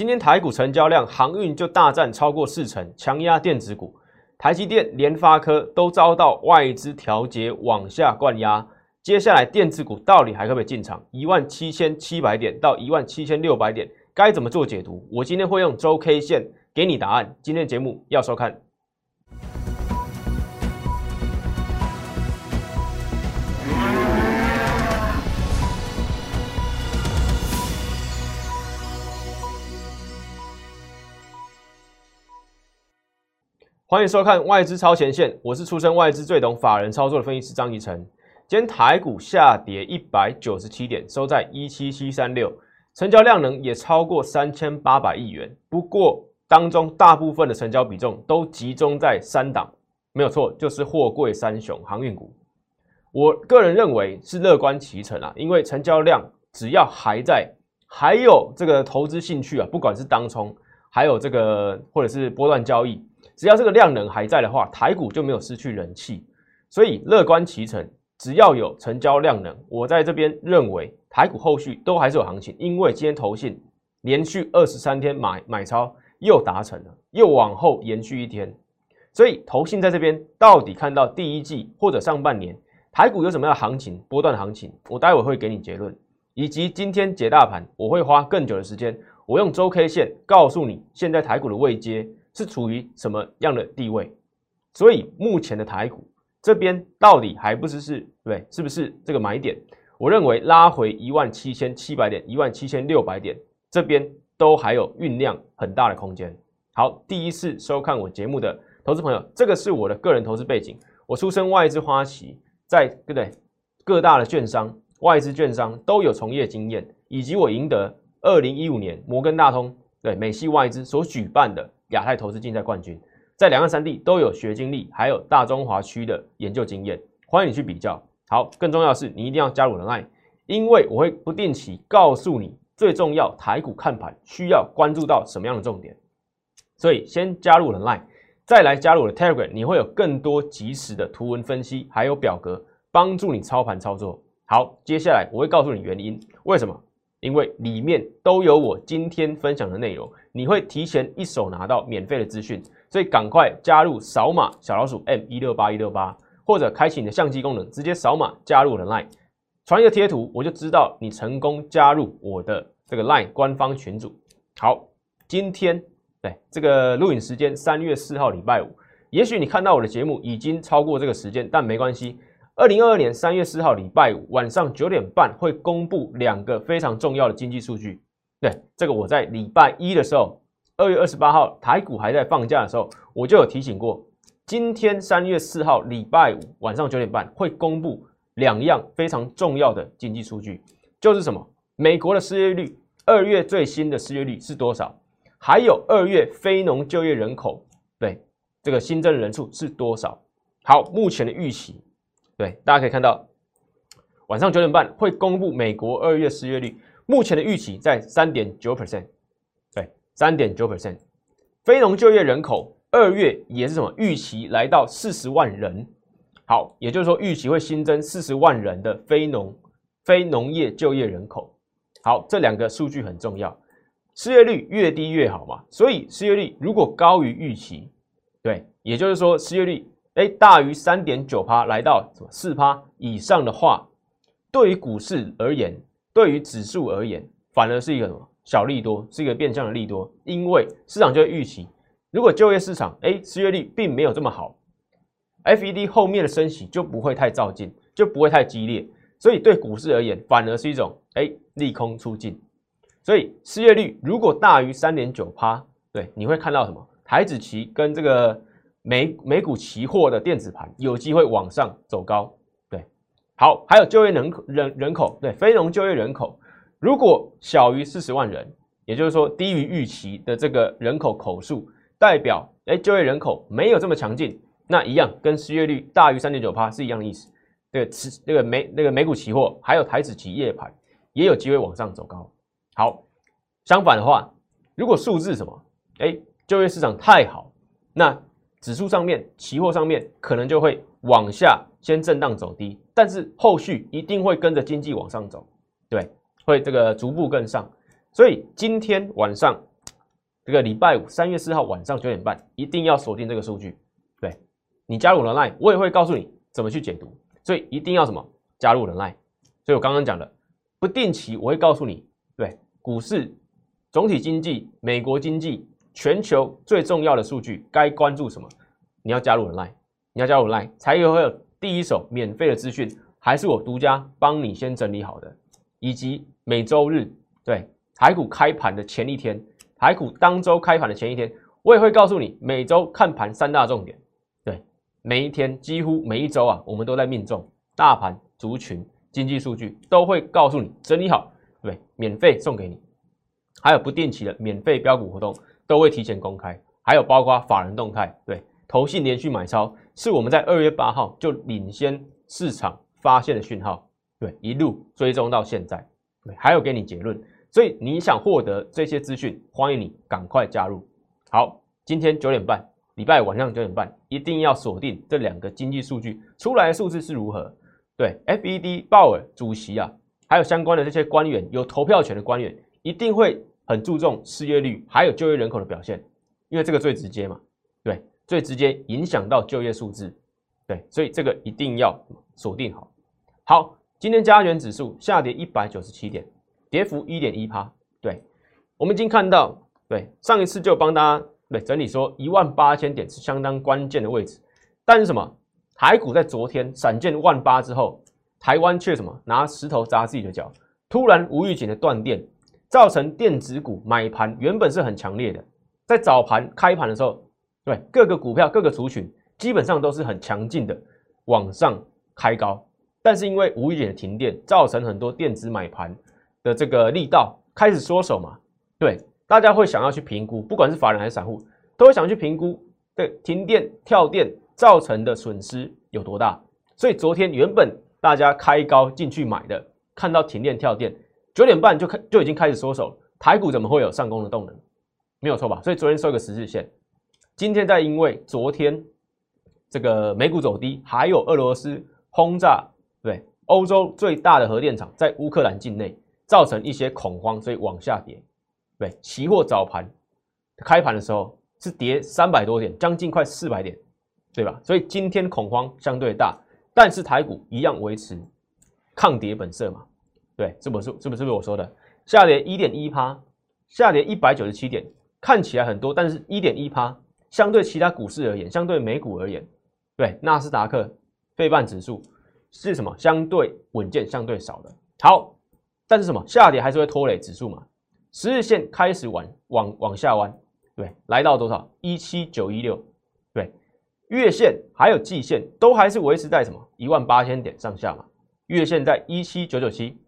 今天台股成交量航运就大战超过四成，强压电子股，台积电、联发科都遭到外资调节往下灌压。接下来电子股到底还可不可以进场？一万七千七百点到一万七千六百点，该怎么做解读？我今天会用周 K 线给你答案。今天节目要收看。欢迎收看外资超前线，我是出身外资最懂法人操作的分析师张怡晨。今天台股下跌一百九十七点，收在一七七三六，成交量能也超过三千八百亿元。不过当中大部分的成交比重都集中在三档，没有错，就是货柜三雄航运股。我个人认为是乐观其成啊，因为成交量只要还在，还有这个投资兴趣啊，不管是当冲，还有这个或者是波段交易。只要这个量能还在的话，台股就没有失去人气，所以乐观其成。只要有成交量能，我在这边认为台股后续都还是有行情，因为今天投信连续二十三天买买超又达成了，又往后延续一天，所以投信在这边到底看到第一季或者上半年台股有什么样的行情波段行情，我待会会给你结论，以及今天解大盘，我会花更久的时间，我用周 K 线告诉你现在台股的位阶。是处于什么样的地位？所以目前的台股这边到底还不是是对，是不是这个买点？我认为拉回一万七千七百点、一万七千六百点这边都还有酝酿很大的空间。好，第一次收看我节目的投资朋友，这个是我的个人投资背景。我出身外资花旗，在对不对？各大的券商、外资券商都有从业经验，以及我赢得二零一五年摩根大通对美系外资所举办的。亚太投资竞赛冠军，在两岸三地都有学经历，还有大中华区的研究经验，欢迎你去比较。好，更重要的是，你一定要加入人爱，因为我会不定期告诉你最重要台股看盘需要关注到什么样的重点。所以先加入人爱，再来加入我的 Telegram，你会有更多及时的图文分析，还有表格帮助你操盘操作。好，接下来我会告诉你原因，为什么？因为里面都有我今天分享的内容，你会提前一手拿到免费的资讯，所以赶快加入扫码小老鼠 M 一六八一六八，或者开启你的相机功能，直接扫码加入我的 Line，传一个贴图，我就知道你成功加入我的这个 Line 官方群组。好，今天对这个录影时间三月四号礼拜五，也许你看到我的节目已经超过这个时间，但没关系。二零二二年三月四号礼拜五晚上九点半会公布两个非常重要的经济数据。对，这个我在礼拜一的时候，二月二十八号台股还在放假的时候，我就有提醒过。今天三月四号礼拜五晚上九点半会公布两样非常重要的经济数据，就是什么？美国的失业率，二月最新的失业率是多少？还有二月非农就业人口，对，这个新增人数是多少？好，目前的预期。对，大家可以看到，晚上九点半会公布美国二月失业率，目前的预期在三点九 percent，对，三点九 percent。非农就业人口二月也是什么？预期来到四十万人。好，也就是说预期会新增四十万人的非农非农业就业人口。好，这两个数据很重要，失业率越低越好嘛。所以失业率如果高于预期，对，也就是说失业率。哎，大于三点九趴，来到四趴以上的话，对于股市而言，对于指数而言，反而是一个什么小利多，是一个变相的利多。因为市场就会预期，如果就业市场哎失业率并没有这么好，FED 后面的升息就不会太照进，就不会太激烈，所以对股市而言，反而是一种哎利空出尽。所以失业率如果大于三点九趴，对，你会看到什么？台子期跟这个。美美股期货的电子盘有机会往上走高，对，好，还有就业人口人人口，对，非农就业人口。如果小于四十万人，也就是说低于预期的这个人口口数，代表哎就业人口没有这么强劲，那一样跟失业率大于三点九趴是一样的意思，对，持那个美那个美股期货还有台指企业盘也有机会往上走高，好，相反的话，如果数字什么，哎就业市场太好，那指数上面、期货上面可能就会往下先震荡走低，但是后续一定会跟着经济往上走，对，会这个逐步跟上。所以今天晚上这个礼拜五三月四号晚上九点半，一定要锁定这个数据。对你加入我的 line，我也会告诉你怎么去解读。所以一定要什么加入我的 line。所以我刚刚讲的不定期，我会告诉你，对股市、总体经济、美国经济、全球最重要的数据该关注什么，你要加入 line，你要加入 line，才有会有第一手免费的资讯，还是我独家帮你先整理好的，以及每周日对台股开盘的前一天。台股当周开盘的前一天，我也会告诉你每周看盘三大重点。对，每一天几乎每一周啊，我们都在命中大盘、族群、经济数据，都会告诉你整理好，对，免费送给你。还有不定期的免费标股活动都会提前公开，还有包括法人动态，对，投信连续买超是我们在二月八号就领先市场发现的讯号，对，一路追踪到现在，对，还有给你结论。所以你想获得这些资讯，欢迎你赶快加入。好，今天九点半，礼拜晚上九点半，一定要锁定这两个经济数据出来的数字是如何？对，FED 鲍尔主席啊，还有相关的这些官员，有投票权的官员，一定会很注重失业率还有就业人口的表现，因为这个最直接嘛，对，最直接影响到就业数字，对，所以这个一定要锁定好。好，今天加权指数下跌一百九十七点。跌幅一点一趴，对，我们已经看到，对，上一次就帮大家对整理说一万八千点是相当关键的位置，但是什么？台股在昨天闪见万八之后，台湾却什么？拿石头砸自己的脚，突然无预警的断电，造成电子股买盘原本是很强烈的，在早盘开盘的时候，对各个股票各个族群基本上都是很强劲的往上开高，但是因为无预警的停电，造成很多电子买盘。的这个力道开始缩手嘛？对，大家会想要去评估，不管是法人还是散户，都会想去评估，对停电跳电造成的损失有多大。所以昨天原本大家开高进去买的，看到停电跳电，九点半就开就已经开始缩手，台股怎么会有上攻的动能？没有错吧？所以昨天收一个十日线，今天再因为昨天这个美股走低，还有俄罗斯轰炸对欧洲最大的核电厂在乌克兰境内。造成一些恐慌，所以往下跌。对，期货早盘开盘的时候是跌三百多点，将近快四百点，对吧？所以今天恐慌相对大，但是台股一样维持抗跌本色嘛。对，是不是？是不是我说的？下跌一点一趴，下跌一百九十七点，看起来很多，但是一点一趴，相对其他股市而言，相对美股而言，对纳斯达克、费半指数是什么？相对稳健，相对少的。好。但是什么下跌还是会拖累指数嘛？十日线开始往往往下弯，对，来到多少？一七九一六，对，月线还有季线都还是维持在什么一万八千点上下嘛？月线在一七九九七，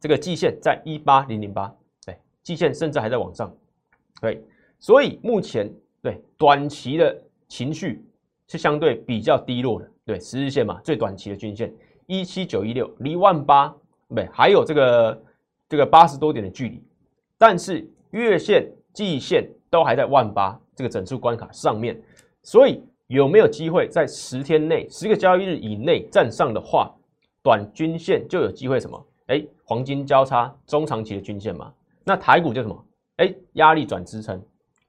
这个季线在一八零零八，对，季线甚至还在往上，对，所以目前对短期的情绪是相对比较低落的，对，十日线嘛，最短期的均线一七九一六离万八。对，还有这个这个八十多点的距离，但是月线、季线都还在万八这个整数关卡上面，所以有没有机会在十天内、十个交易日以内站上的话，短均线就有机会什么？哎，黄金交叉中长期的均线嘛，那台股就什么？哎，压力转支撑，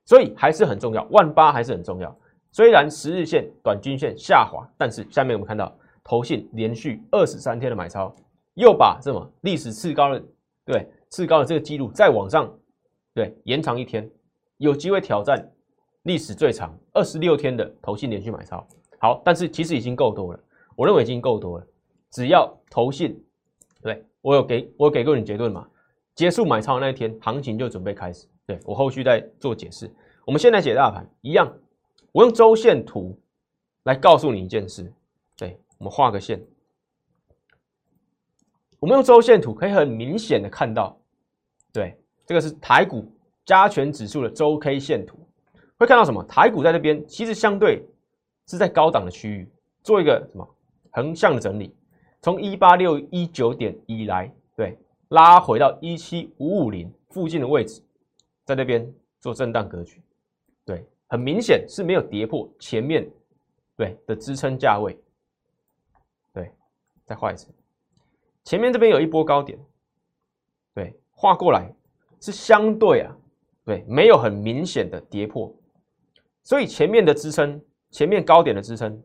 所以还是很重要，万八还是很重要。虽然十日线、短均线下滑，但是下面我们看到投信连续二十三天的买超。又把什么历史次高的对次高的这个记录再往上对延长一天，有机会挑战历史最长二十六天的投信连续买超。好，但是其实已经够多了，我认为已经够多了。只要投信对我有给我给过你结论嘛，结束买超那一天，行情就准备开始。对我后续再做解释。我们现在解大盘一样，我用周线图来告诉你一件事。对我们画个线。我们用周线图可以很明显的看到，对，这个是台股加权指数的周 K 线图，会看到什么？台股在这边其实相对是在高档的区域做一个什么横向的整理，从一八六一九点以来，对，拉回到一七五五零附近的位置，在那边做震荡格局，对，很明显是没有跌破前面对的支撑价位，对，再画一次。前面这边有一波高点，对，画过来是相对啊，对，没有很明显的跌破，所以前面的支撑，前面高点的支撑，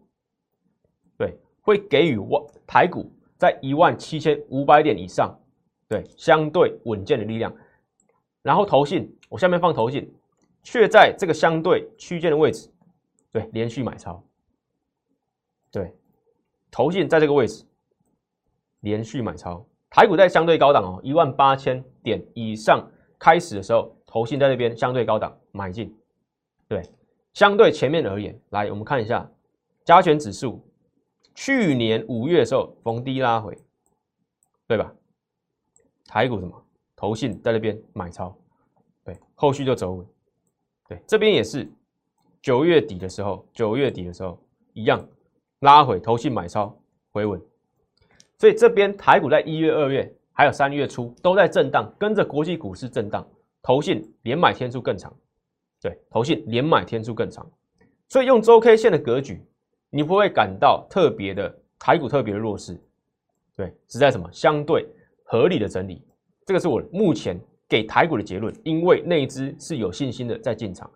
对，会给予万台股在一万七千五百点以上，对，相对稳健的力量。然后投信，我下面放投信，却在这个相对区间的位置，对，连续买超，对，投信在这个位置连续买超。台股在相对高档哦，一万八千点以上开始的时候，投信在那边相对高档买进，对，相对前面而言，来我们看一下加权指数，去年五月的时候逢低拉回，对吧？台股什么？投信在那边买超，对，后续就走稳，对，这边也是九月底的时候，九月底的时候一样拉回，投信买超回稳。所以这边台股在一月、二月还有三月初都在震荡，跟着国际股市震荡，投信连买天数更长，对，投信连买天数更长，所以用周 K 线的格局，你不会感到特别的台股特别的弱势，对，是在什么？相对合理的整理，这个是我目前给台股的结论，因为那只是有信心的在进场，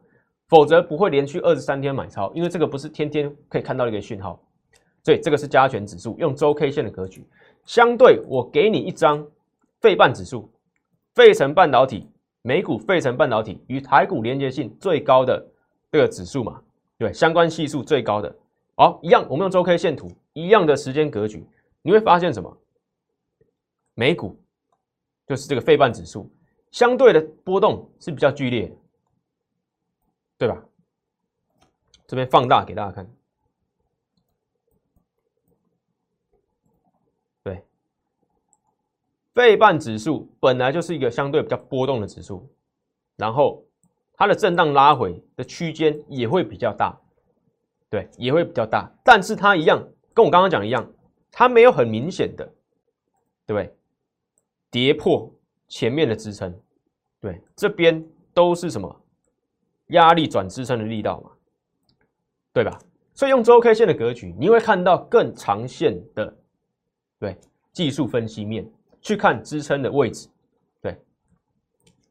否则不会连续二十三天买超，因为这个不是天天可以看到一个讯号。所以这个是加权指数，用周 K 线的格局，相对我给你一张费半指数，费城半导体，美股费城半导体与台股连接性最高的这个指数嘛，对，相关系数最高的，好，一样，我们用周 K 线图，一样的时间格局，你会发现什么？美股就是这个费半指数，相对的波动是比较剧烈，对吧？这边放大给大家看。对费半指数本来就是一个相对比较波动的指数，然后它的震荡拉回的区间也会比较大，对，也会比较大。但是它一样，跟我刚刚讲一样，它没有很明显的，对不对？跌破前面的支撑，对，这边都是什么压力转支撑的力道嘛，对吧？所以用周 K 线的格局，你会看到更长线的，对，技术分析面。去看支撑的位置，对，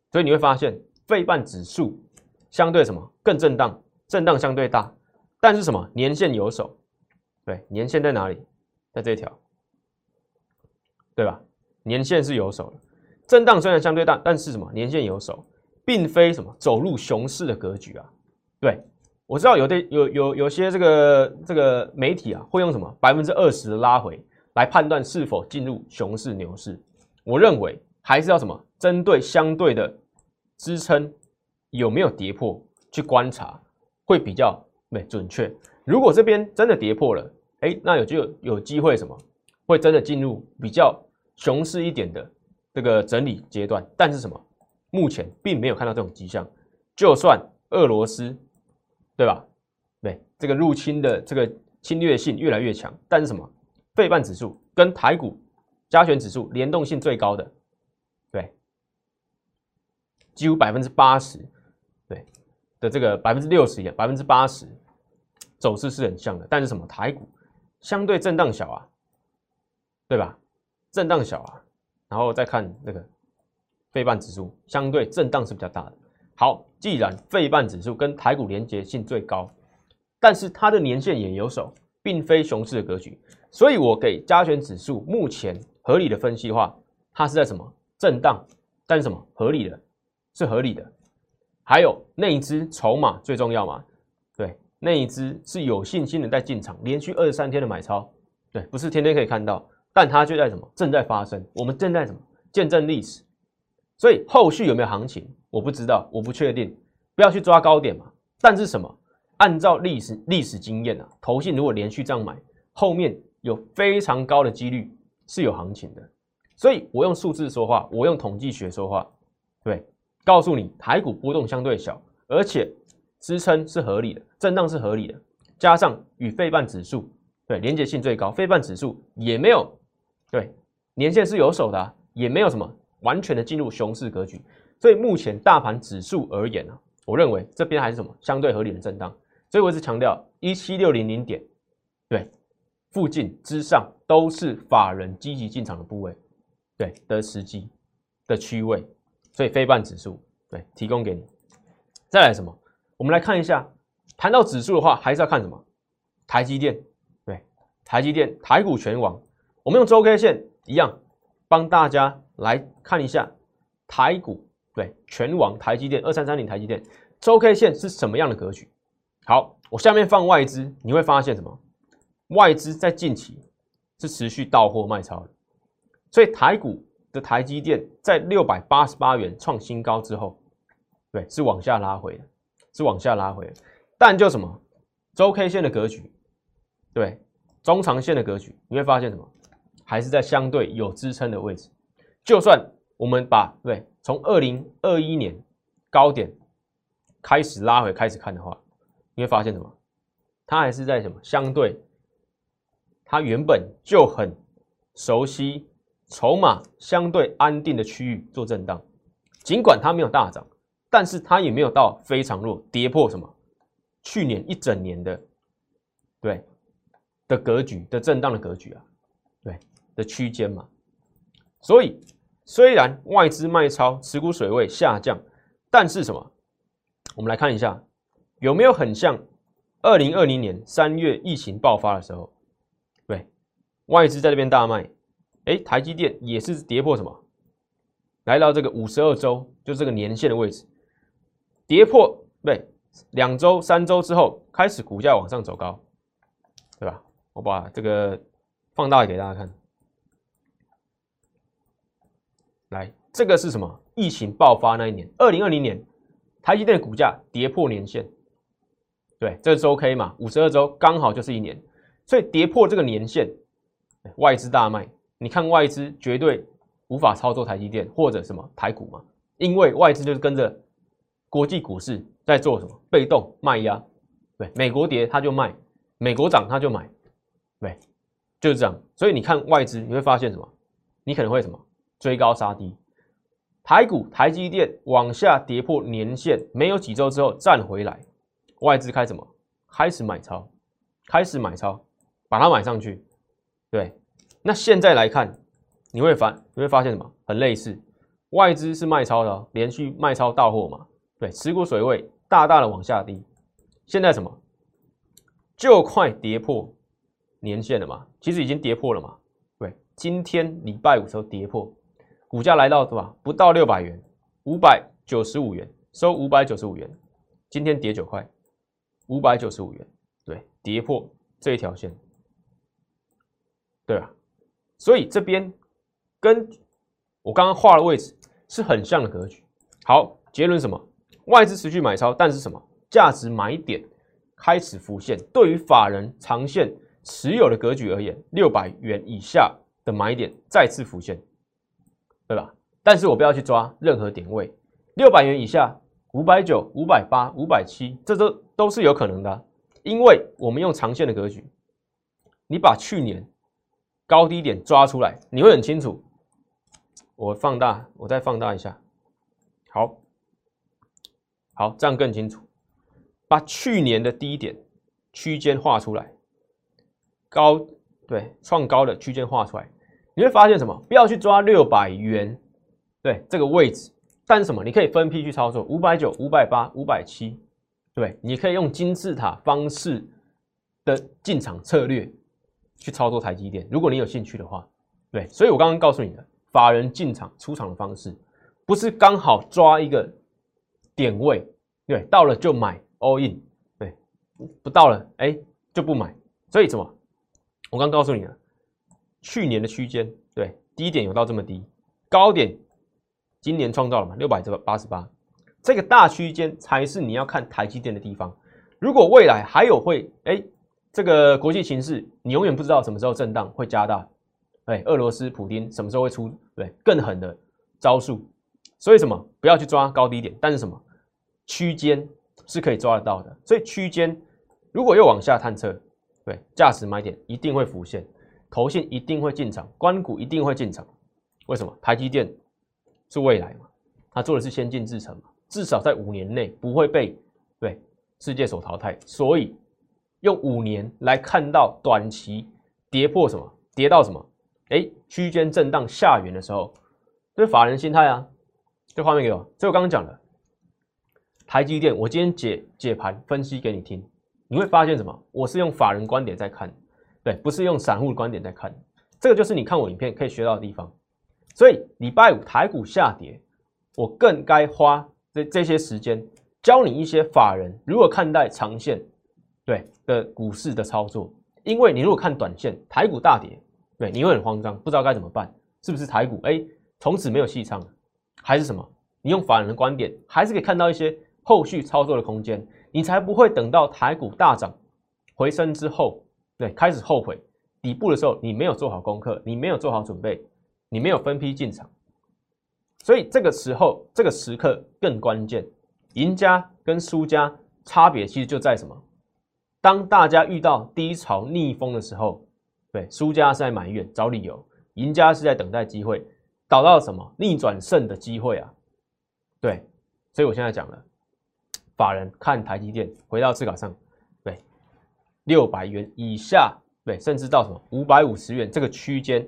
所以你会发现，费半指数相对什么更震荡，震荡相对大，但是什么年限有手，对，年限在哪里？在这一条，对吧？年限是有手的，震荡虽然相对大，但是什么年限有手，并非什么走入熊市的格局啊。对我知道有的有有有些这个这个媒体啊，会用什么百分之二十的拉回。来判断是否进入熊市、牛市，我认为还是要什么？针对相对的支撑有没有跌破去观察，会比较没准确。如果这边真的跌破了，哎，那有就有机会什么？会真的进入比较熊市一点的这个整理阶段。但是什么？目前并没有看到这种迹象。就算俄罗斯，对吧？对，这个入侵的这个侵略性越来越强，但是什么？费半指数跟台股加权指数联动性最高的，对，几乎百分之八十，对这个百分之六十也百分之八十走势是很像的，但是什么台股相对震荡小啊，对吧？震荡小啊，然后再看那个费半指数相对震荡是比较大的。好，既然费半指数跟台股连接性最高，但是它的年限也有手，并非熊市的格局。所以，我给加权指数目前合理的分析的话，它是在什么震荡？但是什么合理的？是合理的。还有那一只筹码最重要嘛？对，那一只是有信心的在进场，连续二十三天的买超，对，不是天天可以看到，但它就在什么正在发生？我们正在什么见证历史？所以后续有没有行情？我不知道，我不确定。不要去抓高点嘛。但是什么？按照历史历史经验啊，投信如果连续这样买，后面。有非常高的几率是有行情的，所以我用数字说话，我用统计学说话，对，告诉你台股波动相对小，而且支撑是合理的，震荡是合理的，加上与费半指数对连接性最高，费半指数也没有对年限是有手的，也没有什么完全的进入熊市格局，所以目前大盘指数而言呢，我认为这边还是什么相对合理的震荡，所以我是强调一七六零零点，对。附近之上都是法人积极进场的部位，对的时机的区位，所以非半指数对提供给你。再来什么？我们来看一下，谈到指数的话，还是要看什么？台积电，对，台积电，台股全网。我们用周 K 线一样，帮大家来看一下台股，对，全网台积电二三三零台积电周 K 线是什么样的格局？好，我下面放外资，你会发现什么？外资在近期是持续到货卖超的，所以台股台积电在六百八十八元创新高之后，对，是往下拉回的，是往下拉回的。但就什么周 K 线的格局，对，中长线的格局，你会发现什么？还是在相对有支撑的位置。就算我们把对从二零二一年高点开始拉回开始看的话。你会发现什么？它还是在什么相对，它原本就很熟悉筹码相对安定的区域做震荡，尽管它没有大涨，但是它也没有到非常弱，跌破什么去年一整年的对的格局的震荡的格局啊，对的区间嘛。所以虽然外资卖超，持股水位下降，但是什么？我们来看一下。有没有很像二零二零年三月疫情爆发的时候？对，外资在这边大卖，哎，台积电也是跌破什么？来到这个五十二周，就这个年线的位置，跌破对，两周、三周之后开始股价往上走高，对吧？我把这个放大给大家看，来，这个是什么？疫情爆发那一年，二零二零年，台积电的股价跌破年线。对，这是周 K 嘛，五十二周刚好就是一年，所以跌破这个年线，外资大卖。你看外资绝对无法操作台积电或者什么台股嘛，因为外资就是跟着国际股市在做什么被动卖压。对，美国跌它就卖，美国涨它就买，对，就是这样。所以你看外资，你会发现什么？你可能会什么追高杀低，台股台积电往下跌破年线，没有几周之后站回来。外资开什么？开始买超，开始买超，把它买上去。对，那现在来看，你会发你会发现什么？很类似，外资是卖超的，连续卖超到货嘛。对，持股水位大大的往下低。现在什么？就快跌破年线了嘛？其实已经跌破了嘛。对，今天礼拜五时候跌破，股价来到是吧？不到六百元，五百九十五元，收五百九十五元，今天跌九块。五百九十五元，对，跌破这一条线，对吧？所以这边跟我刚刚画的位置是很像的格局。好，结论什么？外资持续买超，但是什么？价值买点开始浮现。对于法人长线持有的格局而言，六百元以下的买点再次浮现，对吧？但是我不要去抓任何点位，六百元以下。五百九、五百八、五百七，这都都是有可能的，因为我们用长线的格局，你把去年高低点抓出来，你会很清楚。我放大，我再放大一下，好，好，这样更清楚。把去年的低点区间画出来，高对创高的区间画出来，你会发现什么？不要去抓六百元，对这个位置。但是什么？你可以分批去操作，五百九、五百八、五百七，对，你可以用金字塔方式的进场策略去操作台积电。如果你有兴趣的话，对，所以我刚刚告诉你的法人进场出场的方式，不是刚好抓一个点位，对，到了就买 all in，对，不到了哎就不买。所以什么？我刚告诉你了，去年的区间，对，低点有到这么低，高点。今年创造了嘛六百这八十八，这个大区间才是你要看台积电的地方。如果未来还有会哎，这个国际形势你永远不知道什么时候震荡会加大，哎，俄罗斯普京什么时候会出对更狠的招数？所以什么不要去抓高低点，但是什么区间是可以抓得到的。所以区间如果又往下探测，对价值买点一定会浮现，投信一定会进场，关股一定会进场。为什么台积电？是未来嘛？它做的是先进制程嘛，至少在五年内不会被对世界所淘汰。所以用五年来看到短期跌破什么，跌到什么？哎，区间震荡下缘的时候，这是法人心态啊。这画面给我，这我刚刚讲的，台积电，我今天解解盘分析给你听，你会发现什么？我是用法人观点在看，对，不是用散户的观点在看。这个就是你看我影片可以学到的地方。所以礼拜五台股下跌，我更该花这这些时间教你一些法人如何看待长线对的股市的操作。因为你如果看短线，台股大跌，对，你会很慌张，不知道该怎么办，是不是台股哎从此没有戏唱了，还是什么？你用法人的观点，还是可以看到一些。后续操作的空间，你才不会等到台股大涨回升之后，对，开始后悔底部的时候，你没有做好功课，你没有做好准备，你没有分批进场，所以这个时候这个时刻更关键。赢家跟输家差别其实就在什么？当大家遇到低潮逆风的时候，对，输家是在埋怨找理由，赢家是在等待机会，找到什么逆转胜的机会啊？对，所以我现在讲了。法人看台积电回到市场上，对，六百元以下，对，甚至到什么五百五十元这个区间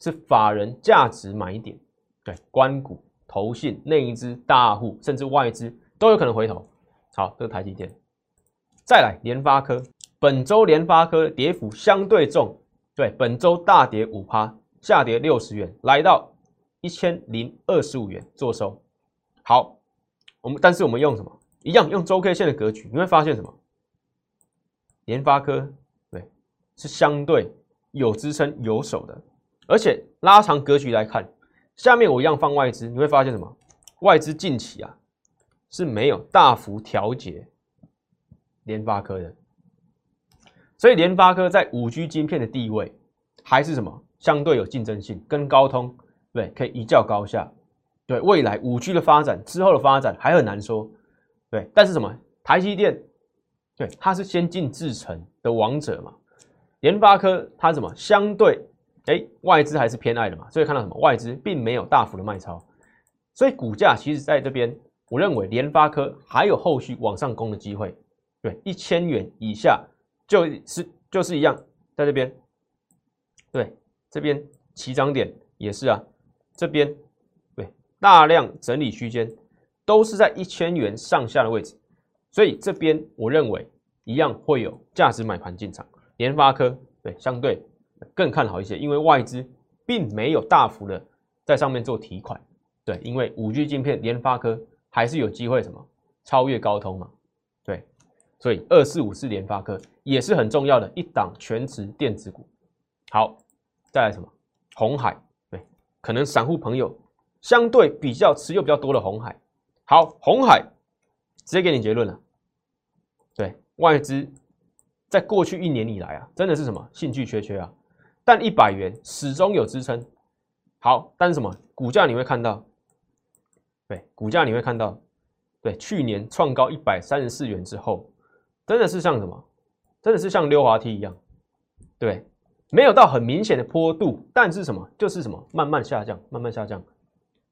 是法人价值买点，对，关股、投信、内资、大户，甚至外资都有可能回头。好，这个台积电，再来联发科，本周联发科跌幅相对重，对，本周大跌五趴，下跌六十元，来到一千零二十五元做收。好，我们但是我们用什么？一样用周 K 线的格局，你会发现什么？联发科对是相对有支撑有手的，而且拉长格局来看，下面我一样放外资，你会发现什么？外资近期啊是没有大幅调节联发科的，所以联发科在五 G 晶片的地位还是什么？相对有竞争性，跟高通对可以一较高下。对未来五 G 的发展之后的发展还很难说。对，但是什么？台积电，对，它是先进制程的王者嘛。联发科它什么？相对，哎，外资还是偏爱的嘛。所以看到什么？外资并没有大幅的卖超，所以股价其实在这边，我认为联发科还有后续往上攻的机会。对，一千元以下就是就是一样，在这边，对，这边起涨点也是啊，这边对，大量整理区间。都是在一千元上下的位置，所以这边我认为一样会有价值买盘进场。联发科对相对更看好一些，因为外资并没有大幅的在上面做提款。对，因为五 G 镜片联发科还是有机会什么超越高通嘛？所以二四五四联发科也是很重要的一档全值电子股。好，再来什么红海？对，可能散户朋友相对比较持有比较多的红海。好，红海直接给你结论了。对外资在过去一年以来啊，真的是什么兴趣缺缺啊？但一百元始终有支撑。好，但是什么股价你会看到？对，股价你会看到，对，去年创高一百三十四元之后，真的是像什么？真的是像溜滑梯一样，对，没有到很明显的坡度，但是什么？就是什么慢慢下降，慢慢下降。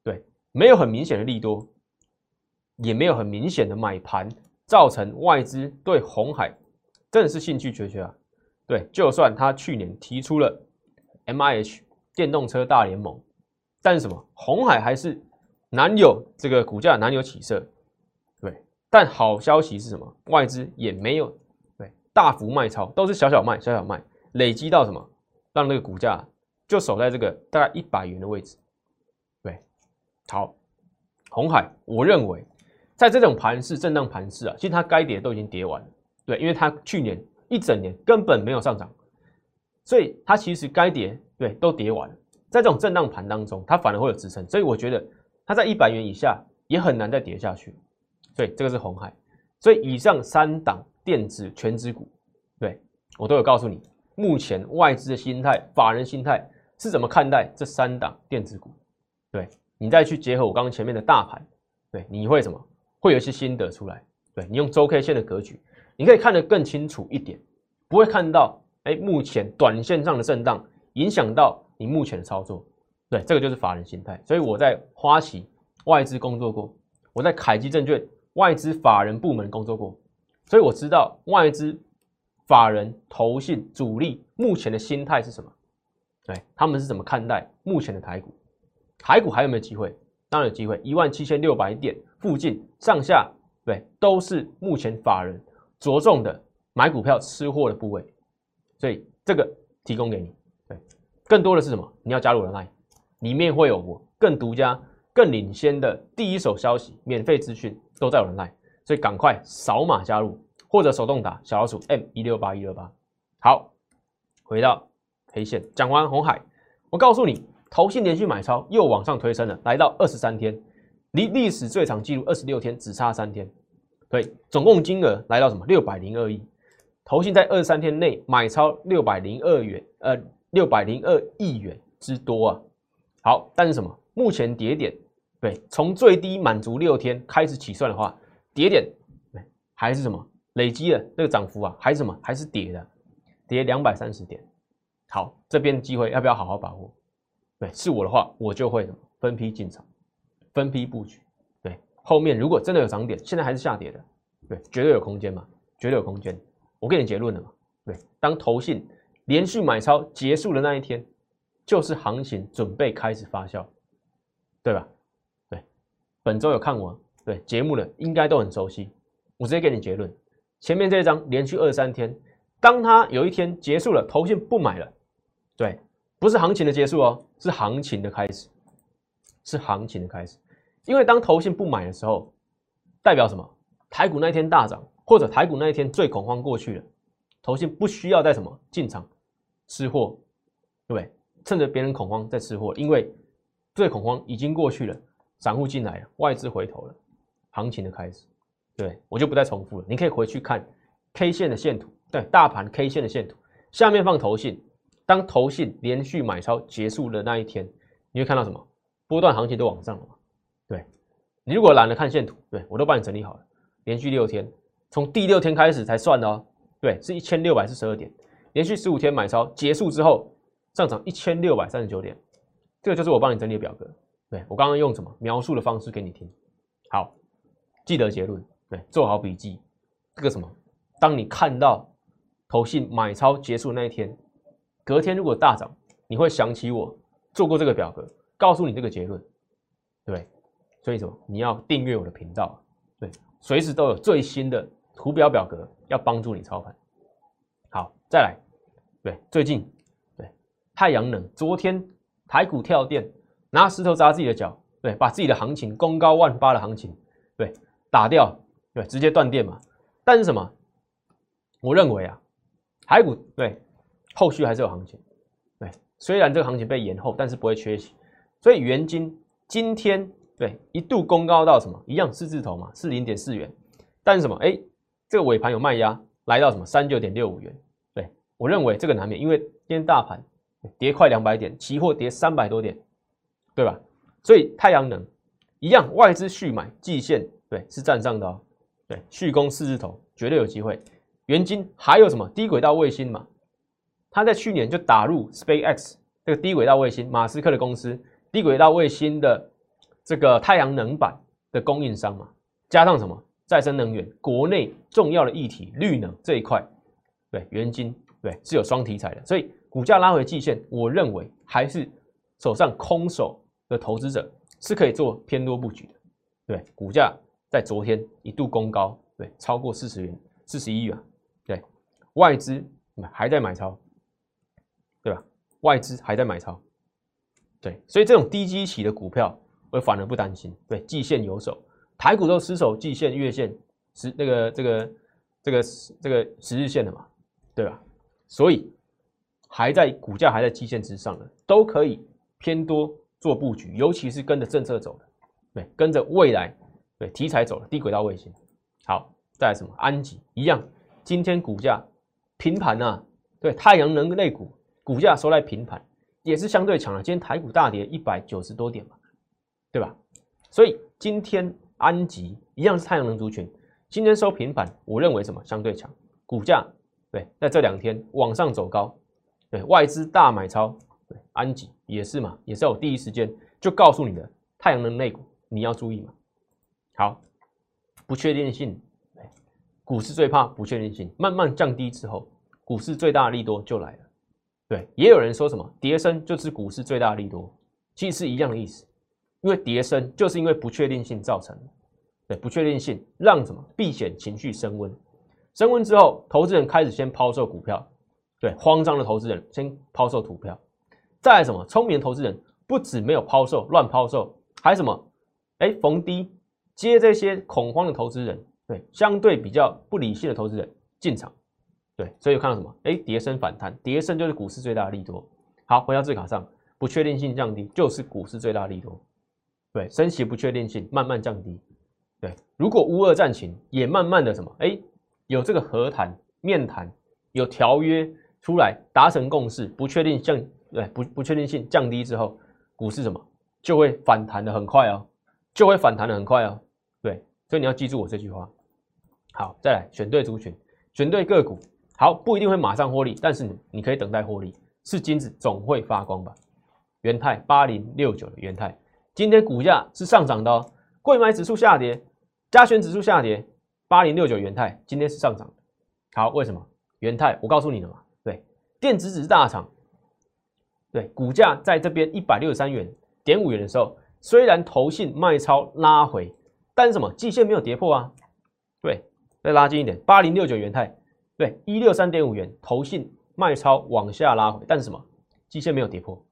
对，没有很明显的利多。也没有很明显的买盘，造成外资对红海真的是兴趣缺缺啊。对，就算他去年提出了 M I H 电动车大联盟，但是什么红海还是难有这个股价难有起色。对，但好消息是什么？外资也没有对大幅卖超，都是小小卖小小卖，累积到什么？让那个股价就守在这个大概一百元的位置。对，好，红海，我认为。在这种盘势、震荡盘势啊，其实它该跌都已经跌完了，对，因为它去年一整年根本没有上涨，所以它其实该跌对都跌完了。在这种震荡盘当中，它反而会有支撑，所以我觉得它在一百元以下也很难再跌下去。对这个是红海，所以以上三档电子全指股，对我都有告诉你，目前外资的心态、法人心态是怎么看待这三档电子股，对你再去结合我刚刚前面的大盘，对你会什么？会有一些心得出来，对你用周 K 线的格局，你可以看得更清楚一点，不会看到哎目前短线上的震荡影响到你目前的操作，对，这个就是法人心态。所以我在花旗外资工作过，我在凯基证券外资法人部门工作过，所以我知道外资法人投信主力目前的心态是什么，对他们是怎么看待目前的台股，台股还有没有机会？当然有机会，一万七千六百点附近上下，对，都是目前法人着重的买股票吃货的部位，所以这个提供给你。对，更多的是什么？你要加入我的 line，里面会有我更独家、更领先的第一手消息、免费资讯都在我的 line，所以赶快扫码加入，或者手动打小老鼠 M 一六八一六八。好，回到 K 线，讲完红海，我告诉你，投信连续买超又往上推升了，来到二十三天，离历史最长记录二十六天只差三天。对，总共金额来到什么？六百零二亿，投信在二十三天内买超六百零二元，呃。六百零二亿元之多啊！好，但是什么？目前跌点，对，从最低满足六天开始起算的话，跌点，对，还是什么？累积的那个涨幅啊，还是什么？还是跌的，跌两百三十点。好，这边机会要不要好好把握？对，是我的话，我就会分批进场，分批布局。对，后面如果真的有涨点，现在还是下跌的，对，绝对有空间嘛，绝对有空间。我给你结论了嘛？对，当投信。连续买超结束的那一天，就是行情准备开始发酵，对吧？对，本周有看我对节目的应该都很熟悉。我直接给你结论：前面这一张连续二三天，当它有一天结束了，头线不买了，对，不是行情的结束哦，是行情的开始，是行情的开始。因为当头线不买的时候，代表什么？台股那一天大涨，或者台股那一天最恐慌过去了，头线不需要再什么进场。吃货，对不对？趁着别人恐慌在吃货，因为最恐慌已经过去了，散户进来了，外资回头了，行情的开始。对我就不再重复了，你可以回去看 K 线的线图，对，大盘 K 线的线图，下面放头信，当头信连续买超结束的那一天，你会看到什么？波段行情都往上了嘛？对，你如果懒得看线图，对我都帮你整理好了，连续六天，从第六天开始才算的哦，对，是一千六百四十二点。连续十五天买超结束之后，上涨一千六百三十九点，这个就是我帮你整理的表格。对我刚刚用什么描述的方式给你听？好，记得结论，对，做好笔记。这个什么？当你看到投信买超结束那一天，隔天如果大涨，你会想起我做过这个表格，告诉你这个结论，对。所以什么？你要订阅我的频道，对，随时都有最新的图表表格，要帮助你操盘。好，再来。对，最近对太阳能，昨天台股跳电，拿石头砸自己的脚，对，把自己的行情攻高万八的行情，对，打掉，对，直接断电嘛。但是什么？我认为啊，台股对后续还是有行情，对，虽然这个行情被延后，但是不会缺席。所以元金今天对一度攻高到什么？一样四字头嘛，是零点四元。但是什么？哎，这个尾盘有卖压，来到什么？三九点六五元。对我认为这个难免，因为今天大盘跌快两百点，期货跌三百多点，对吧？所以太阳能一样，外资续买季线，对，是站上的哦，对，续攻四字头，绝对有机会。元金还有什么低轨道卫星嘛？他在去年就打入 SpaceX 这个低轨道卫星，马斯克的公司低轨道卫星的这个太阳能板的供应商嘛，加上什么再生能源，国内重要的议题绿能这一块，对，元金。对，是有双题材的，所以股价拉回季线，我认为还是手上空手的投资者是可以做偏多布局的。对，股价在昨天一度攻高，对，超过四十元，四十一元，对，外资还在买超，对吧？外资还在买超，对，所以这种低基期的股票，我反而不担心。对，季线有手，台股都失守季线、月线、十那个这个这个这个十日线的嘛，对吧？所以还在股价还在基线之上的，都可以偏多做布局，尤其是跟着政策走的，对，跟着未来对题材走的低轨道卫星。好，再来什么安吉一样，今天股价平盘啊，对，太阳能类股股价收在平盘，也是相对强了。今天台股大跌一百九十多点嘛，对吧？所以今天安吉一样是太阳能族群，今天收平盘，我认为什么相对强，股价。对，在这两天往上走高，对外资大买超，对安吉也是嘛，也是我第一时间就告诉你的太阳能内股你要注意嘛。好，不确定性，股市最怕不确定性，慢慢降低之后，股市最大的利多就来了。对，也有人说什么跌升就是股市最大的利多，其实是一样的意思，因为跌升就是因为不确定性造成的，对，不确定性让什么避险情绪升温，升温之后，投资人开始先抛售股票，对，慌张的投资人先抛售股票，再来什么？聪明的投资人不止没有抛售，乱抛售，还什么？哎，逢低接这些恐慌的投资人，对，相对比较不理性的投资人进场，对，所以看到什么？哎，跌升反弹，跌升就是股市最大的利多。好，回到字卡上，不确定性降低就是股市最大的利多。对，升息不确定性慢慢降低。对，如果乌二战情也慢慢的什么，哎，有这个和谈、面谈，有条约出来达成共识，不确定降，对，不不确定性降低之后，股市什么就会反弹的很快哦，就会反弹的很快哦。对，所以你要记住我这句话。好，再来选对族群，选对个股。好，不一定会马上获利，但是你你可以等待获利。是金子总会发光吧？元泰八零六九的元泰。今天股价是上涨的哦，贵买指数下跌，加权指数下跌，八零六九元泰今天是上涨的。好，为什么？元泰我告诉你了嘛，电子纸大厂，对，股价在这边一百六十三元点五元的时候，虽然投信卖超拉回，但是什么？季线没有跌破啊，对，再拉近一点，八零六九元泰，对，一六三点五元投信卖超往下拉回，但是什么？季线没有跌破，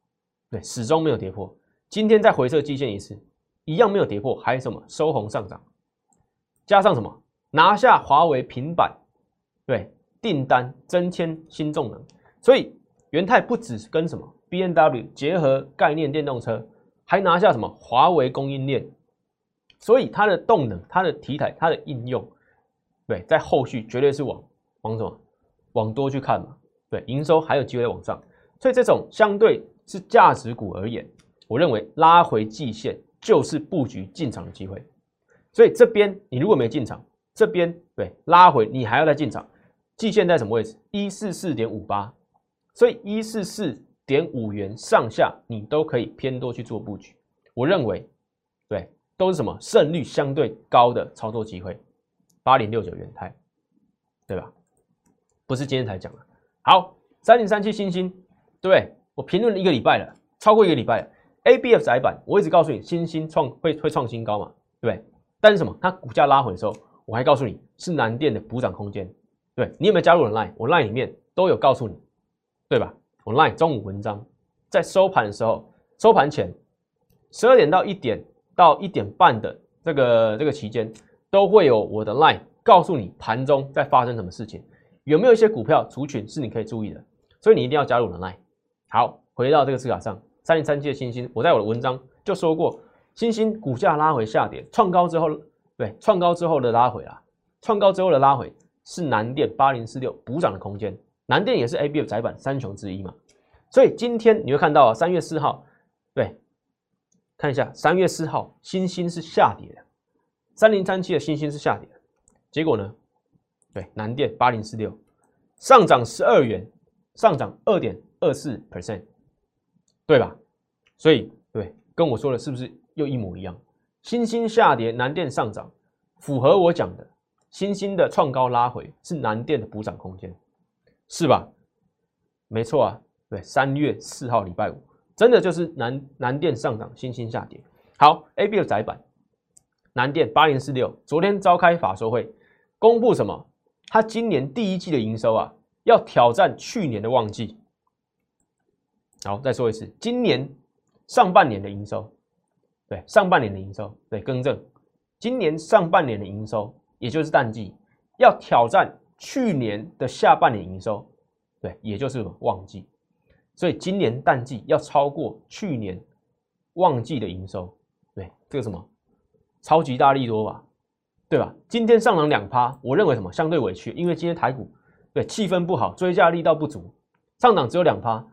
对，始终没有跌破。今天再回撤季线一次，一样没有跌破，还有什么收红上涨，加上什么拿下华为平板，对订单增添新动能，所以元泰不只是跟什么 B N W 结合概念电动车，还拿下什么华为供应链，所以它的动能、它的题材、它的应用，对，在后续绝对是往往什么？往多去看嘛，对，营收还有机会往上，所以这种相对是价值股而言。我认为拉回季线就是布局进场的机会，所以这边你如果没进场，这边对拉回你还要再进场，季线在什么位置？一四四点五八，所以一四四点五元上下你都可以偏多去做布局。我认为对都是什么胜率相对高的操作机会，八零六九元泰，对吧？不是今天才讲的。好，三零三七星星，对我评论了一个礼拜了，超过一个礼拜了。A B F 窄板，我一直告诉你，新兴创会会创新高嘛，对不对？但是什么？它股价拉回的时候，我还告诉你是南电的补涨空间。对你有没有加入我 Line？我 Line 里面都有告诉你，对吧？我 Line 中午文章在收盘的时候，收盘前十二点到一点到一点半的这个这个期间，都会有我的 Line 告诉你盘中在发生什么事情，有没有一些股票族群是你可以注意的，所以你一定要加入我的 Line。好，回到这个字卡上。三零三七的星星，我在我的文章就说过，星星股价拉回下跌，创高之后，对，创高之后的拉回啊，创高之后的拉回是南电八零四六补涨的空间，南电也是 A B F 窄板三雄之一嘛，所以今天你会看到啊，三月四号，对，看一下三月四号星星是下跌的，三零三七的星星是下跌的，结果呢，对，南电八零四六上涨十二元，上涨二点二四 percent。对吧？所以对，跟我说的是不是又一模一样？新兴下跌，南电上涨，符合我讲的。新兴的创高拉回是南电的补涨空间，是吧？没错啊，对，三月四号礼拜五，真的就是南南电上涨，新星下跌。好，A B 的窄板，南电八零四六，昨天召开法说会，公布什么？它今年第一季的营收啊，要挑战去年的旺季。好，再说一次，今年上半年的营收，对，上半年的营收，对，更正，今年上半年的营收，也就是淡季，要挑战去年的下半年营收，对，也就是旺季，所以今年淡季要超过去年旺季的营收，对，这个什么超级大利多吧，对吧？今天上涨两趴，我认为什么相对委屈，因为今天台股对气氛不好，追加力道不足，上涨只有两趴。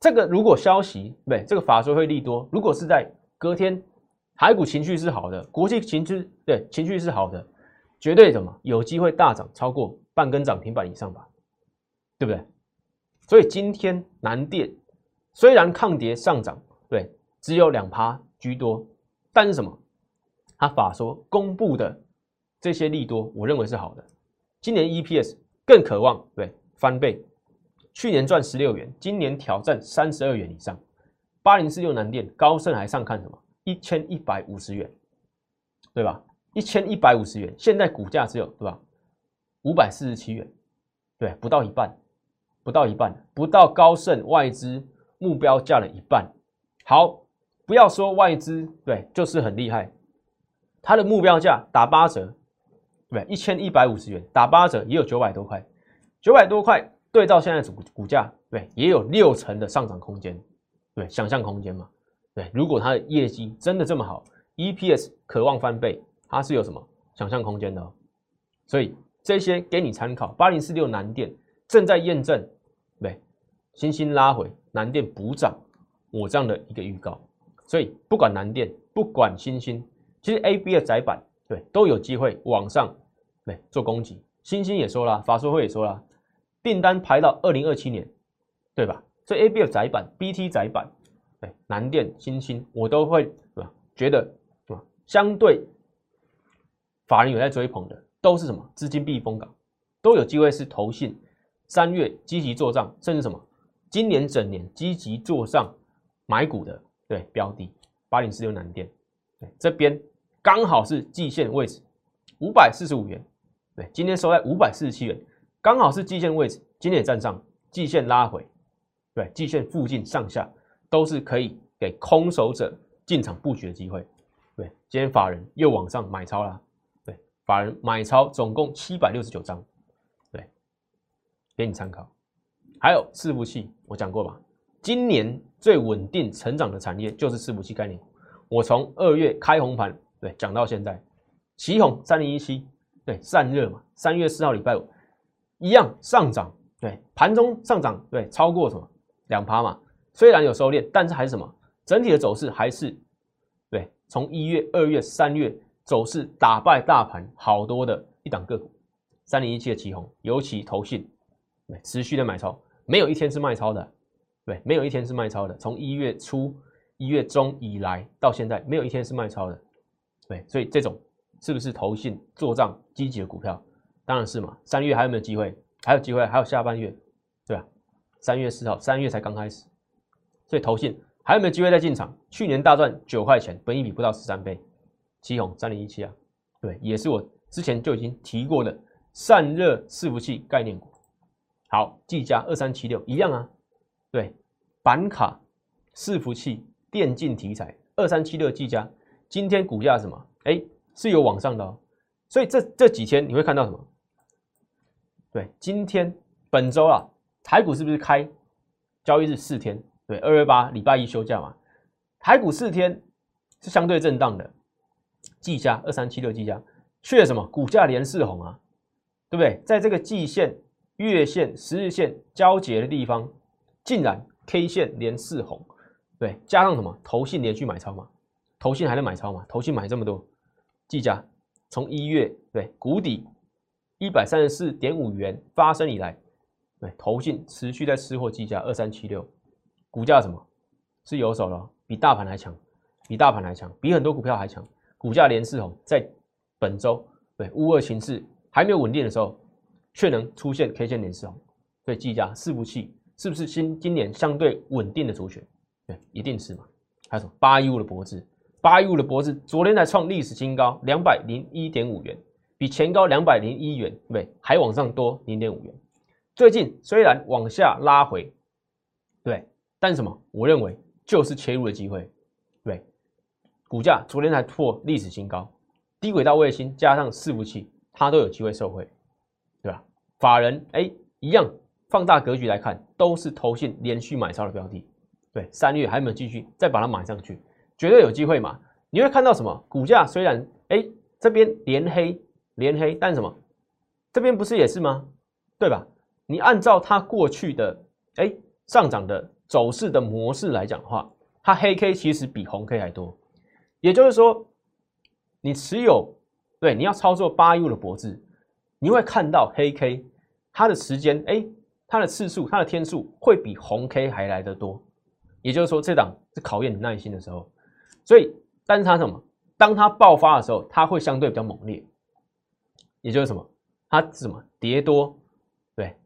这个如果消息对这个法说会利多，如果是在隔天，台股情绪是好的，国际情绪对情绪是好的，绝对怎么有机会大涨超过半根涨停板以上吧，对不对？所以今天南电虽然抗跌上涨，对只有两趴居多，但是什么？他法说公布的这些利多，我认为是好的。今年 EPS 更渴望对翻倍。去年赚十六元，今年挑战三十二元以上。八零四六南电高盛还上看什么？一千一百五十元，对吧？一千一百五十元，现在股价只有对吧？五百四十七元，对，不到一半，不到一半，不到高盛外资目标价的一半。好，不要说外资，对，就是很厉害，它的目标价打八折，对，一千一百五十元打八折也有九百多块，九百多块对照现在股股价，对，也有六成的上涨空间，对，想象空间嘛，对，如果它的业绩真的这么好，EPS 渴望翻倍，它是有什么想象空间的，哦，所以。这些给你参考，八零四六南电正在验证，对，星星拉回，南电补涨，我这样的一个预告，所以不管南电，不管星星，其实 A、B 的窄板，对，都有机会往上，对，做攻击。星星也说了，法说会也说了，订单排到二零二七年，对吧？所以 A、B 的窄板，BT 窄板，对，南电、星星，我都会，对吧？觉得，对吧？相对法人有在追捧的。都是什么资金避风港，都有机会是投信三月积极做账，甚至什么今年整年积极做账买股的对标的八零四六南电，对这边刚好是季线位置五百四十五元，对今天收在五百四十七元，刚好是季线位置，今天也站上季线拉回，对季线附近上下都是可以给空手者进场布局的机会，对今天法人又往上买超了。法人买超总共七百六十九张，对，给你参考。还有伺服器，我讲过吧？今年最稳定成长的产业就是伺服器概念。我从二月开红盘，对，讲到现在，旗红三零一七，对，散热嘛，三月四号礼拜五一样上涨，对，盘中上涨，对，超过什么两趴嘛？虽然有收敛，但是还是什么？整体的走势还是对，从一月、二月、三月。走势打败大盘好多的一档个股，三零一七的旗红，尤其投信，持续的买超，没有一天是卖超的，对，没有一天是卖超的。从一月初、一月中以来到现在，没有一天是卖超的，对，所以这种是不是投信做账积极的股票？当然是嘛。三月还有没有机会？还有机会，还有下半月，对吧？三月四号，三月才刚开始，所以投信还有没有机会再进场？去年大赚九块钱，本一比不到十三倍。七红三零一七啊，对，也是我之前就已经提过的散热伺服器概念股。好，技嘉二三七六一样啊，对，板卡伺服器电竞题材二三七六技嘉，今天股价什么？哎，是有往上的哦。所以这这几天你会看到什么？对，今天本周啊，台股是不是开交易日四天？对，二月八礼拜一休假嘛，台股四天是相对震荡的。季价二三七六季价，却什么股价连四红啊，对不对？在这个季线、月线、十日线交结的地方，竟然 K 线连四红，对，加上什么投信连续买超嘛？投信还能买超嘛？投信买这么多，季价从一月对谷底一百三十四点五元发生以来，对，投信持续在吃货季价二三七六，股价什么是有手了？比大盘还强，比大盘还强，比很多股票还强。股价连四红，在本周对乌二形势还没有稳定的时候，却能出现 K 线连四红，所以计价伺服器是不是今今年相对稳定的主选？对，一定是嘛。还有什么八一五的脖子，八一五的脖子昨天才创历史新高，两百零一点五元，比前高两百零一元，对，还往上多零点五元。最近虽然往下拉回，对，但什么？我认为就是切入的机会。股价昨天才破历史新高，低轨道卫星加上伺服器，它都有机会受惠，对吧？法人哎，一样放大格局来看，都是投信连续买超的标的。对，三月还没有继续再把它买上去？绝对有机会嘛？你会看到什么？股价虽然哎这边连黑连黑，但什么？这边不是也是吗？对吧？你按照它过去的哎上涨的走势的模式来讲的话，它黑 K 其实比红 K 还多。也就是说，你持有对你要操作八 U 的脖子，你会看到黑 K 它的时间，哎，它的次数、它的天数会比红 K 还来得多。也就是说，这档是考验你耐心的时候。所以，但是它什么？当它爆发的时候，它会相对比较猛烈。也就是什么？它是什么？跌多，对，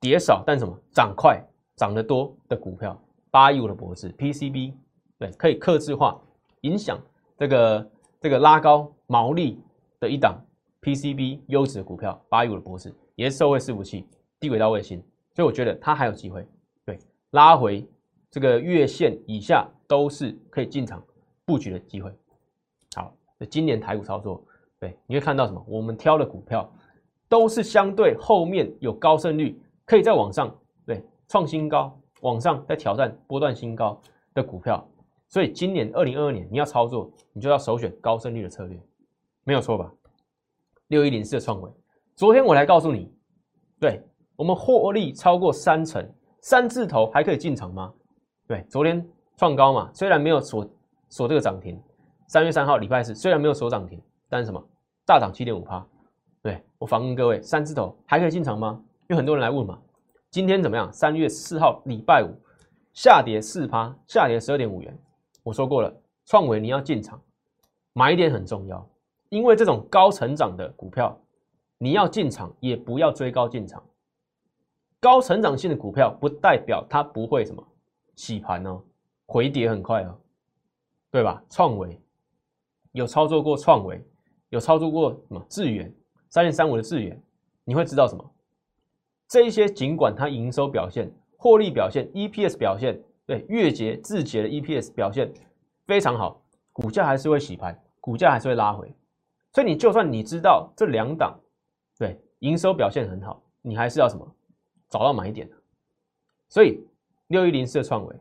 跌少，但什么？涨快、涨得多的股票，八 U 的脖子 PCB，对，可以克制化影响。这个这个拉高毛利的一档 PCB 优质的股票，八一五的博士也是社会伺服器、低轨道卫星，所以我觉得它还有机会。对，拉回这个月线以下都是可以进场布局的机会。好，那今年台股操作，对，你会看到什么？我们挑的股票都是相对后面有高胜率，可以在往上对创新高，往上再挑战波段新高的股票。所以今年二零二二年你要操作，你就要首选高胜率的策略，没有错吧？六一零四的创维，昨天我来告诉你，对我们获利超过三成，三字头还可以进场吗？对，昨天创高嘛，虽然没有锁锁这个涨停。三月三号礼拜四，虽然没有锁涨停，但是什么大涨七点五趴。对我反问各位，三字头还可以进场吗？有很多人来问嘛。今天怎么样？三月四号礼拜五下跌四趴，下跌十二点五元。我说过了，创维你要进场买点很重要，因为这种高成长的股票，你要进场也不要追高进场。高成长性的股票不代表它不会什么洗盘哦，回跌很快哦，对吧？创维。有操作过创维，有操作过什么智远三零三五的智远，你会知道什么？这一些尽管它营收表现、获利表现、EPS 表现，对月结、字节的 EPS 表现非常好，股价还是会洗盘，股价还是会拉回。所以你就算你知道这两档对营收表现很好，你还是要什么找到买点。所以六一零四的创维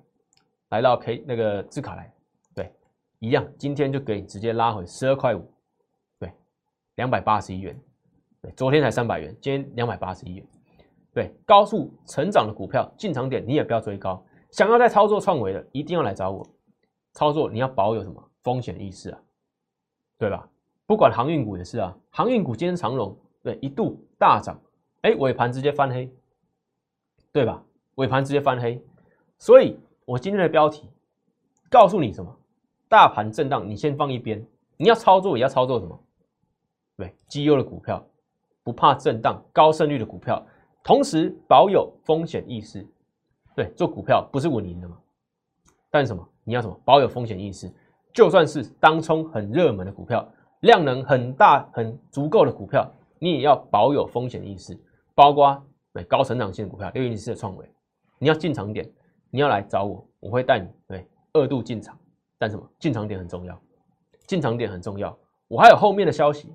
来到 K 那个字卡来。对一样，今天就给你直接拉回十二块五，对，两百八十一元，对，昨天才三百元，今天两百八十一元，对，高速成长的股票进场点你也不要追高，想要在操作创维的一定要来找我，操作你要保有什么风险意识啊，对吧？不管航运股也是啊，航运股今天长荣对一度大涨，哎，尾盘直接翻黑，对吧？尾盘直接翻黑，所以我今天的标题告诉你什么？大盘震荡，你先放一边。你要操作也要操作什么？对，绩优的股票，不怕震荡、高胜率的股票，同时保有风险意识。对，做股票不是稳赢的嘛？但是什么？你要什么？保有风险意识。就算是当冲很热门的股票，量能很大、很足够的股票，你也要保有风险意识。包括对高成长性的股票，六一四的创维，你要进场点，你要来找我，我会带你对二度进场。但什么进场点很重要，进场点很重要。我还有后面的消息，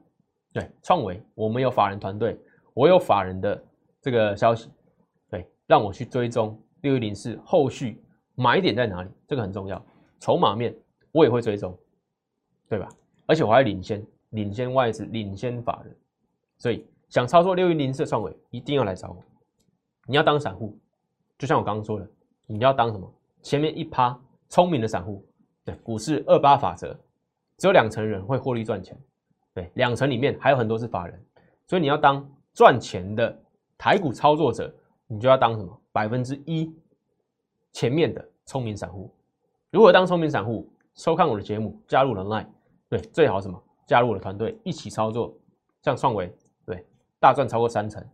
对创维，我们有法人团队，我有法人的这个消息，对，让我去追踪六一零四后续买点在哪里，这个很重要。筹码面我也会追踪，对吧？而且我还领先，领先外资，领先法人，所以想操作六一零四创维，一定要来找我。你要当散户，就像我刚刚说的，你要当什么？前面一趴聪明的散户。对，股市二八法则，只有两成人会获利赚钱，对，两成里面还有很多是法人，所以你要当赚钱的台股操作者，你就要当什么百分之一前面的聪明散户。如何当聪明散户？收看我的节目，加入人脉，对，最好什么？加入我的团队一起操作，像创维，对，大赚超过三成。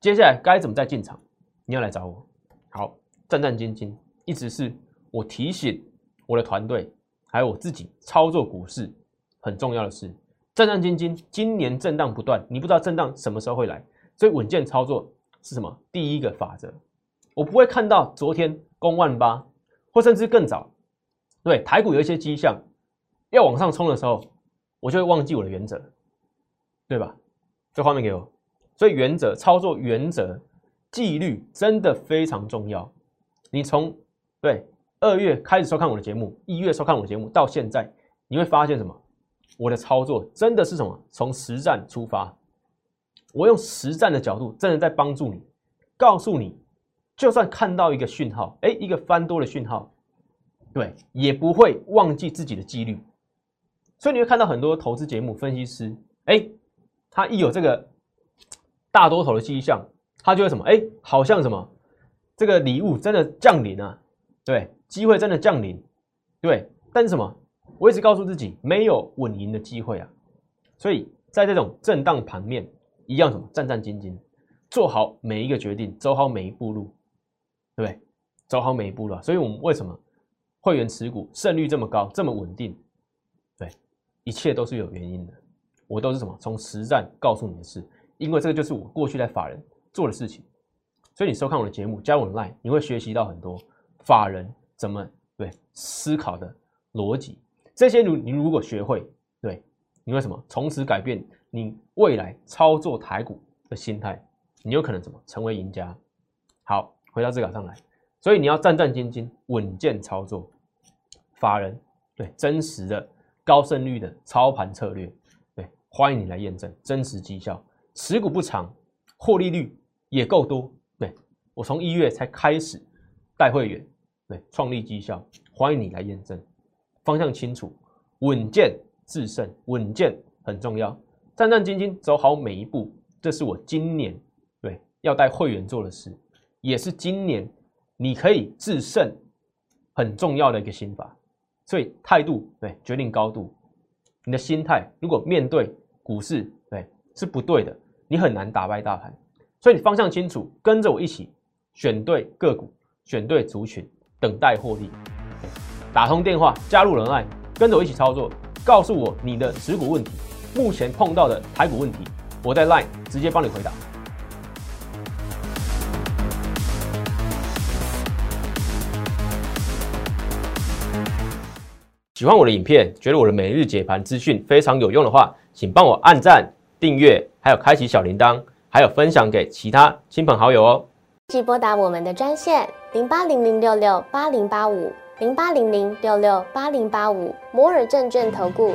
接下来该怎么再进场？你要来找我。好，战战兢兢，一直是我提醒我的团队。还有我自己操作股市很重要的是战战兢兢。今年震荡不断，你不知道震荡什么时候会来，所以稳健操作是什么？第一个法则，我不会看到昨天攻万八，或甚至更早，对台股有一些迹象要往上冲的时候，我就会忘记我的原则，对吧？这画面给我。所以原则操作原则纪律真的非常重要。你从对。二月开始收看我的节目，一月收看我的节目，到现在你会发现什么？我的操作真的是什么？从实战出发，我用实战的角度，真的在帮助你，告诉你，就算看到一个讯号，哎，一个翻多的讯号，对，也不会忘记自己的纪律。所以你会看到很多投资节目分析师，哎，他一有这个大多头的迹象，他就会什么？哎，好像什么，这个礼物真的降临啊，对。机会真的降临，对，但是什么？我一直告诉自己，没有稳赢的机会啊。所以在这种震荡盘面，一样什么？战战兢兢，做好每一个决定，走好每一步路，对不对？走好每一步了。所以我们为什么会员持股胜率这么高，这么稳定？对，一切都是有原因的。我都是什么从实战告诉你的事，因为这个就是我过去在法人做的事情。所以你收看我的节目，加我的 line，你会学习到很多法人怎么对思考的逻辑。这些如你如果学会，对，你会什么？从此改变你未来操作台股的心态，你有可能什么成为赢家。好，回到这个上来，所以你要战战兢兢、稳健操作，法人对真实的高胜率的操盘策略，对，欢迎你来验证真实绩效，持股不长，获利率也够多。对我从一月才开始带会员，对，创立绩效，欢迎你来验证，方向清楚，稳健制胜，稳健很重要，战战兢兢走好每一步，这是我今年对要带会员做的事，也是今年你可以制胜很重要的一个心法，所以态度对决定高度，你的心态如果面对股市对是不对的，你很难打败大盘，所以你方向清楚，跟着我一起。选对个股，选对族群，等待获利。打通电话加入人爱，跟着我一起操作。告诉我你的持股问题，目前碰到的台股问题，我在 LINE 直接帮你回答。喜欢我的影片，觉得我的每日解盘资讯非常有用的话，请帮我按赞、订阅，还有开启小铃铛，还有分享给其他亲朋好友哦。即拨打我们的专线零八零零六六八零八五零八零零六六八零八五摩尔证券投顾